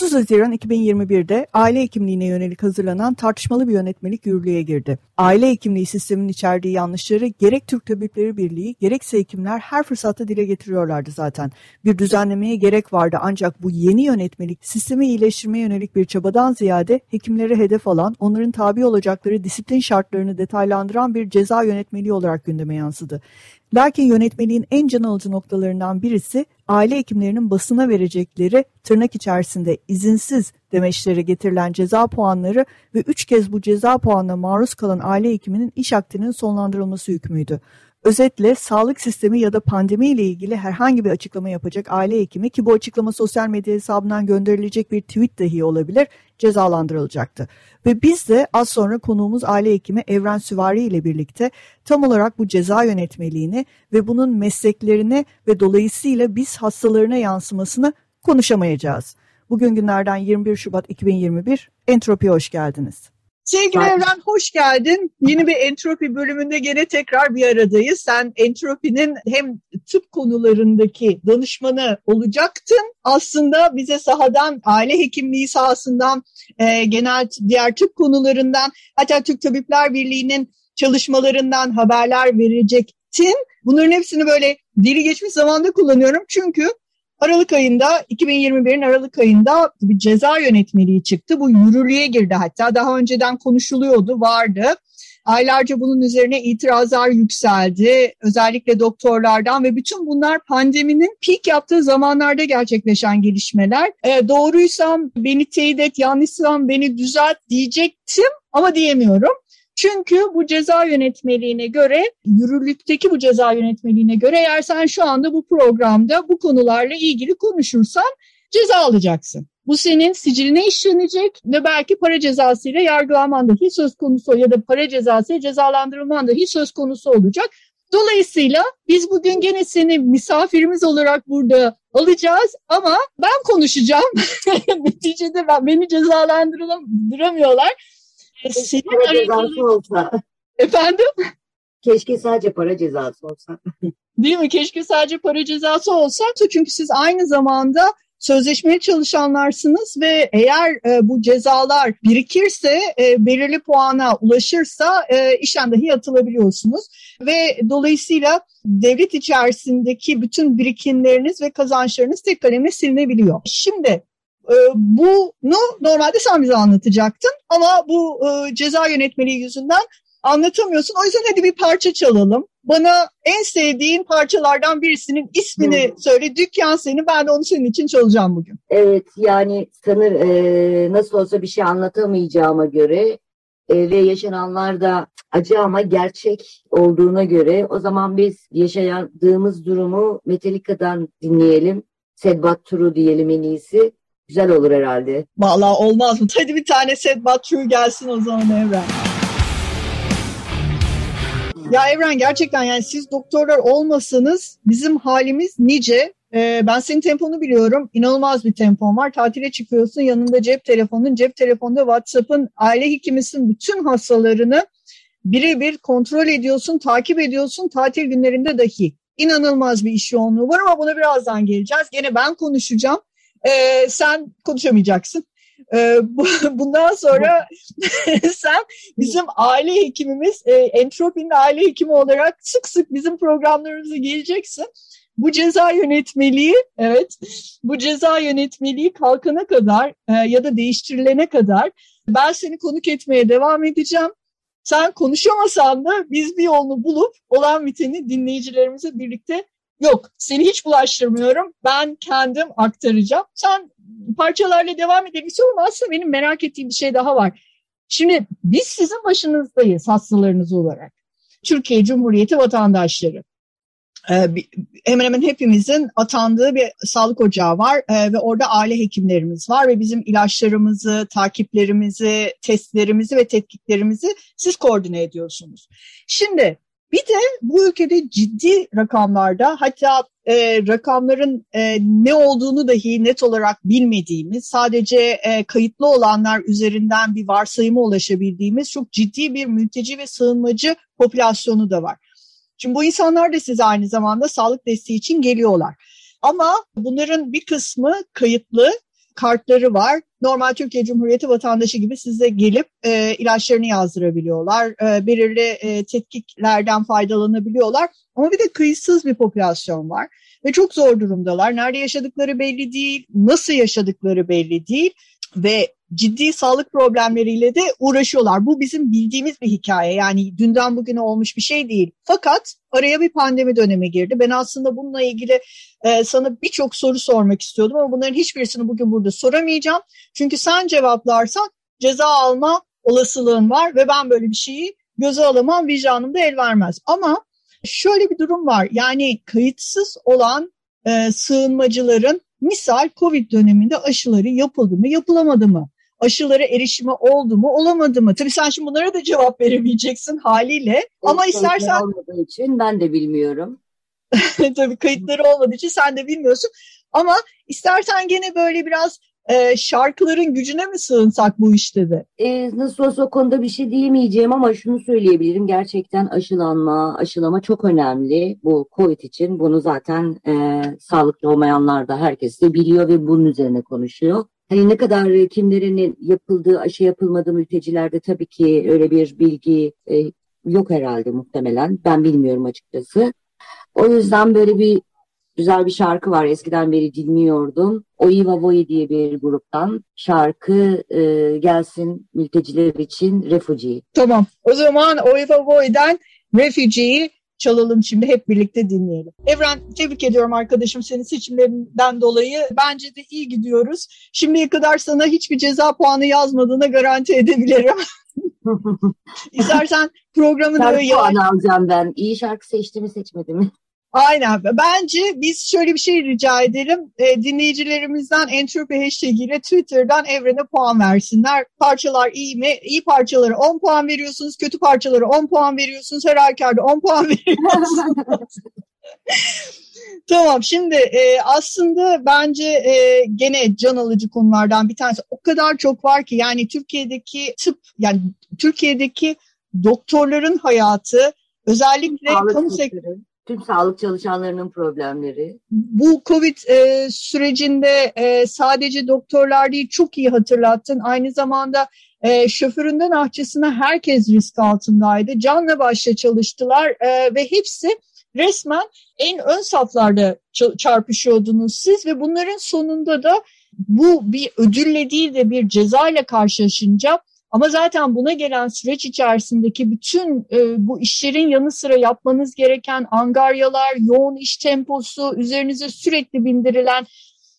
30 Haziran 2021'de aile hekimliğine yönelik hazırlanan tartışmalı bir yönetmelik yürürlüğe girdi. Aile hekimliği sisteminin içerdiği yanlışları gerek Türk Tabipleri Birliği gerekse hekimler her fırsatta dile getiriyorlardı zaten. Bir düzenlemeye gerek vardı ancak bu yeni yönetmelik sistemi iyileştirmeye yönelik bir çabadan ziyade hekimlere hedef alan, onların tabi olacakları disiplin şartlarını detaylandıran bir ceza yönetmeliği olarak gündeme yansıdı. Lakin yönetmeliğin en can alıcı noktalarından birisi aile hekimlerinin basına verecekleri tırnak içerisinde izinsiz demeçlere getirilen ceza puanları ve üç kez bu ceza puanına maruz kalan aile hekiminin iş akdinin sonlandırılması hükmüydü. Özetle sağlık sistemi ya da pandemi ile ilgili herhangi bir açıklama yapacak aile hekimi ki bu açıklama sosyal medya hesabından gönderilecek bir tweet dahi olabilir cezalandırılacaktı. Ve biz de az sonra konuğumuz aile hekimi Evren Süvari ile birlikte tam olarak bu ceza yönetmeliğini ve bunun mesleklerine ve dolayısıyla biz hastalarına yansımasını konuşamayacağız. Bugün günlerden 21 Şubat 2021 Entropi'ye hoş geldiniz. Sevgili Evren hoş geldin. Yeni bir entropi bölümünde gene tekrar bir aradayız. Sen entropinin hem tıp konularındaki danışmanı olacaktın. Aslında bize sahadan, aile hekimliği sahasından, e, genel diğer tıp konularından, hatta Türk Tabipler Birliği'nin çalışmalarından haberler verecektin. Bunların hepsini böyle dili geçmiş zamanda kullanıyorum. Çünkü Aralık ayında 2021'in Aralık ayında bir ceza yönetmeliği çıktı. Bu yürürlüğe girdi hatta daha önceden konuşuluyordu vardı. Aylarca bunun üzerine itirazlar yükseldi. Özellikle doktorlardan ve bütün bunlar pandeminin peak yaptığı zamanlarda gerçekleşen gelişmeler. E, doğruysam beni teyit et, yanlışsam beni düzelt diyecektim ama diyemiyorum. Çünkü bu ceza yönetmeliğine göre, yürürlükteki bu ceza yönetmeliğine göre eğer sen şu anda bu programda bu konularla ilgili konuşursan ceza alacaksın. Bu senin siciline işlenecek ve belki para cezasıyla yargılanman dahi söz konusu ya da para cezasıyla cezalandırılman dahi söz konusu olacak. Dolayısıyla biz bugün gene seni misafirimiz olarak burada alacağız ama ben konuşacağım. Neticede ben, beni cezalandıramıyorlar. Senin para cezası olsa. Efendim? Keşke sadece para cezası olsa. Değil mi? Keşke sadece para cezası olsa. Çünkü siz aynı zamanda sözleşmeli çalışanlarsınız ve eğer e, bu cezalar birikirse, e, belirli puana ulaşırsa e, işten dahi atılabiliyorsunuz. Ve dolayısıyla devlet içerisindeki bütün birikimleriniz ve kazançlarınız tek kalemle silinebiliyor. Şimdi e, bunu normalde sen bize anlatacaktın ama bu e, ceza yönetmeliği yüzünden anlatamıyorsun. O yüzden hadi bir parça çalalım. Bana en sevdiğin parçalardan birisinin ismini hmm. söyle. Dükkan seni ben de onu senin için çalacağım bugün. Evet yani sanır e, nasıl olsa bir şey anlatamayacağıma göre e, ve yaşananlar da acı ama gerçek olduğuna göre o zaman biz yaşadığımız durumu Metallica'dan dinleyelim. Sedbat Turu diyelim en iyisi. Güzel olur herhalde. Vallahi olmaz mı? Hadi bir tane Sedbat True gelsin o zaman Evren. Ya Evren gerçekten yani siz doktorlar olmasanız bizim halimiz nice. Ee, ben senin temponu biliyorum. İnanılmaz bir tempon var. Tatile çıkıyorsun yanında cep telefonun, cep telefonunda WhatsApp'ın, aile hekimisin bütün hastalarını birebir kontrol ediyorsun, takip ediyorsun tatil günlerinde dahi. İnanılmaz bir iş yoğunluğu var ama buna birazdan geleceğiz. Gene ben konuşacağım e, sen konuşamayacaksın. E, bundan sonra sen bizim aile hekimimiz, e, Entropi'nin aile hekimi olarak sık sık bizim programlarımıza geleceksin. Bu ceza yönetmeliği, evet, bu ceza yönetmeliği kalkana kadar e, ya da değiştirilene kadar ben seni konuk etmeye devam edeceğim. Sen konuşamasan da biz bir yolunu bulup olan biteni dinleyicilerimize birlikte Yok seni hiç bulaştırmıyorum. Ben kendim aktaracağım. Sen parçalarla devam edelim. Ama aslında benim merak ettiğim bir şey daha var. Şimdi biz sizin başınızdayız hastalarınız olarak. Türkiye Cumhuriyeti vatandaşları. e, hemen hemen hepimizin atandığı bir sağlık ocağı var e, ve orada aile hekimlerimiz var ve bizim ilaçlarımızı, takiplerimizi, testlerimizi ve tetkiklerimizi siz koordine ediyorsunuz. Şimdi bir de bu ülkede ciddi rakamlarda hatta e, rakamların e, ne olduğunu dahi net olarak bilmediğimiz, sadece e, kayıtlı olanlar üzerinden bir varsayıma ulaşabildiğimiz çok ciddi bir mülteci ve sığınmacı popülasyonu da var. Şimdi bu insanlar da size aynı zamanda sağlık desteği için geliyorlar. Ama bunların bir kısmı kayıtlı, kartları var. Normal Türkiye Cumhuriyeti vatandaşı gibi size gelip e, ilaçlarını yazdırabiliyorlar. E, belirli e, tetkiklerden faydalanabiliyorlar. Ama bir de kıyısız bir popülasyon var ve çok zor durumdalar. Nerede yaşadıkları belli değil, nasıl yaşadıkları belli değil ve ciddi sağlık problemleriyle de uğraşıyorlar. Bu bizim bildiğimiz bir hikaye. Yani dünden bugüne olmuş bir şey değil. Fakat araya bir pandemi dönemi girdi. Ben aslında bununla ilgili e, sana birçok soru sormak istiyordum ama bunların hiçbirisini bugün burada soramayacağım. Çünkü sen cevaplarsan ceza alma olasılığın var ve ben böyle bir şeyi göze alamam, vicdanım da el vermez. Ama şöyle bir durum var. Yani kayıtsız olan e, sığınmacıların misal Covid döneminde aşıları yapıldı mı, yapılamadı mı? Aşılara erişimi oldu mu, olamadı mı? Tabii sen şimdi bunlara da cevap veremeyeceksin haliyle. Evet, Ama istersen... olmadığı için ben de bilmiyorum. Tabii kayıtları olmadığı için sen de bilmiyorsun. Ama istersen gene böyle biraz e, şarkıların gücüne mi sığınsak bu işte de? E, nasıl olsa o konuda bir şey diyemeyeceğim ama şunu söyleyebilirim. Gerçekten aşılanma, aşılama çok önemli bu COVID için. Bunu zaten e, sağlıklı olmayanlar da herkes de biliyor ve bunun üzerine konuşuyor. Hani ne kadar kimlerin yapıldığı, aşı yapılmadığı mültecilerde tabii ki öyle bir bilgi e, yok herhalde muhtemelen. Ben bilmiyorum açıkçası. O yüzden böyle bir güzel bir şarkı var. Eskiden beri dinliyordum. Oiva Voi diye bir gruptan şarkı e, gelsin mülteciler için Refugee. Tamam. O zaman Oiva Voi'den Refugee'yi çalalım şimdi hep birlikte dinleyelim. Evren tebrik ediyorum arkadaşım senin seçimlerinden dolayı. Bence de iyi gidiyoruz. Şimdiye kadar sana hiçbir ceza puanı yazmadığına garanti edebilirim. İstersen programı da... puan alacağım ben. İyi şarkı seçtiğimi seçmedim. Aynen. Bence biz şöyle bir şey rica edelim. E, dinleyicilerimizden Entropi hashtag ile Twitter'dan evrene puan versinler. Parçalar iyi mi? İyi parçaları 10 puan veriyorsunuz. Kötü parçaları 10 puan veriyorsunuz. Her halükarda 10 puan veriyorsunuz. tamam şimdi e, aslında bence e, gene can alıcı konulardan bir tanesi o kadar çok var ki yani Türkiye'deki tıp yani Türkiye'deki doktorların hayatı özellikle kamu sektörü tüm sağlık çalışanlarının problemleri. Bu Covid e, sürecinde e, sadece doktorlar değil çok iyi hatırlattın. Aynı zamanda e, şoföründen ahçısına herkes risk altındaydı. Canla başla çalıştılar e, ve hepsi resmen en ön saflarda çarpışıyordunuz siz ve bunların sonunda da bu bir ödülle değil de bir ceza ile karşılaşınca ama zaten buna gelen süreç içerisindeki bütün e, bu işlerin yanı sıra yapmanız gereken angaryalar, yoğun iş temposu, üzerinize sürekli bindirilen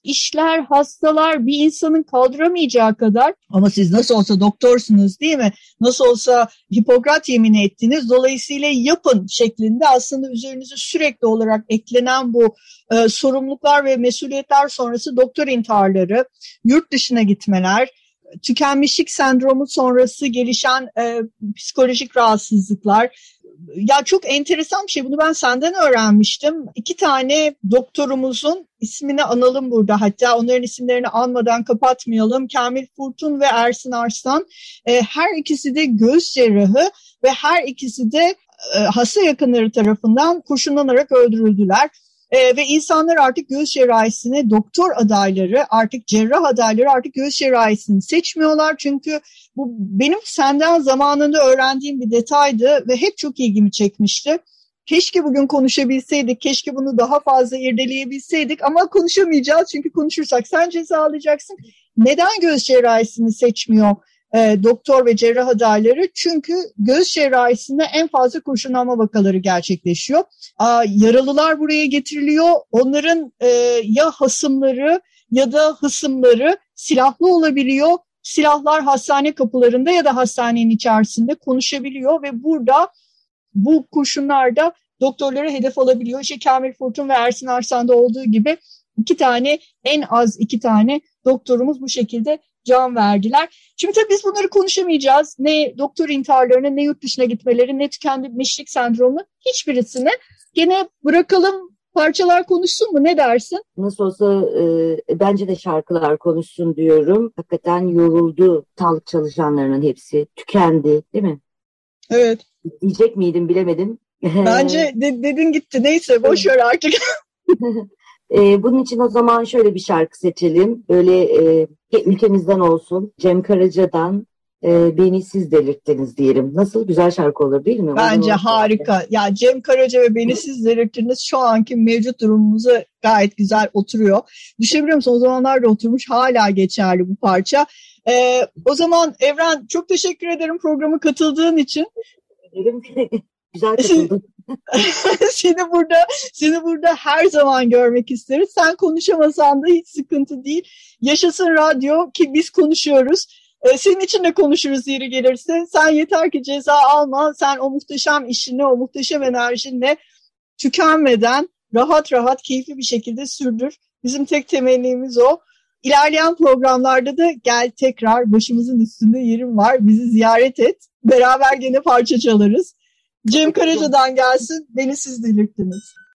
işler, hastalar bir insanın kaldıramayacağı kadar ama siz nasıl olsa doktorsunuz değil mi? Nasıl olsa Hipokrat yemini ettiniz. Dolayısıyla yapın şeklinde aslında üzerinize sürekli olarak eklenen bu e, sorumluluklar ve mesuliyetler sonrası doktor intiharları, yurt dışına gitmeler, tükenmişlik sendromu sonrası gelişen e, psikolojik rahatsızlıklar. Ya çok enteresan bir şey. Bunu ben senden öğrenmiştim. İki tane doktorumuzun ismini analım burada. Hatta onların isimlerini anmadan kapatmayalım. Kamil Furtun ve Ersin Arslan. E, her ikisi de göğüs cerrahı ve her ikisi de e, hasta yakınları tarafından kurşunlanarak öldürüldüler. E, ve insanlar artık göğüs cerrahisine doktor adayları, artık cerrah adayları artık göğüs cerrahisini seçmiyorlar. Çünkü bu benim senden zamanında öğrendiğim bir detaydı ve hep çok ilgimi çekmişti. Keşke bugün konuşabilseydik, keşke bunu daha fazla irdeleyebilseydik ama konuşamayacağız çünkü konuşursak sen ceza alacaksın. Neden göğüs cerrahisini seçmiyor e, doktor ve cerrah adayları çünkü göğüs cerrahisinde en fazla kurşunlanma vakaları gerçekleşiyor. A, yaralılar buraya getiriliyor. Onların e, ya hasımları ya da hısımları silahlı olabiliyor. Silahlar hastane kapılarında ya da hastanenin içerisinde konuşabiliyor ve burada bu kurşunlar da doktorları hedef alabiliyor. İşte Kamil Furtun ve Ersin Arslan'da olduğu gibi iki tane en az iki tane doktorumuz bu şekilde can verdiler. Şimdi tabii biz bunları konuşamayacağız. Ne doktor intiharlarını, ne yurt dışına gitmeleri, ne tükenmişlik sendromunu hiçbirisini. Gene bırakalım parçalar konuşsun mu ne dersin? Nasıl olsa e, bence de şarkılar konuşsun diyorum. Hakikaten yoruldu sağlık çalışanlarının hepsi. Tükendi değil mi? Evet. Diyecek miydim bilemedim. Bence de, dedin gitti neyse boş ver artık. e, bunun için o zaman şöyle bir şarkı seçelim. Böyle e, ülkemizden olsun. Cem Karaca'dan e, Beni Siz Delirttiniz diyelim. Nasıl? Güzel şarkı olur değil mi? Bence harika. Ya Cem Karaca ve Beni Siz Delirttiniz şu anki mevcut durumumuza gayet güzel oturuyor. Düşünebiliyor musun? O zamanlar da oturmuş hala geçerli bu parça. Ee, o zaman Evren çok teşekkür ederim programa katıldığın için. Güzel katıldın. seni burada seni burada her zaman görmek isteriz. Sen konuşamasan da hiç sıkıntı değil. Yaşasın radyo ki biz konuşuyoruz. Ee, senin için de konuşuruz yeri gelirse. Sen yeter ki ceza alma. Sen o muhteşem işini, o muhteşem enerjinle tükenmeden rahat rahat keyifli bir şekilde sürdür. Bizim tek temennimiz o. İlerleyen programlarda da gel tekrar başımızın üstünde yerim var. Bizi ziyaret et. Beraber gene parça çalarız. Cem Karaca'dan gelsin. Beni siz delirttiniz.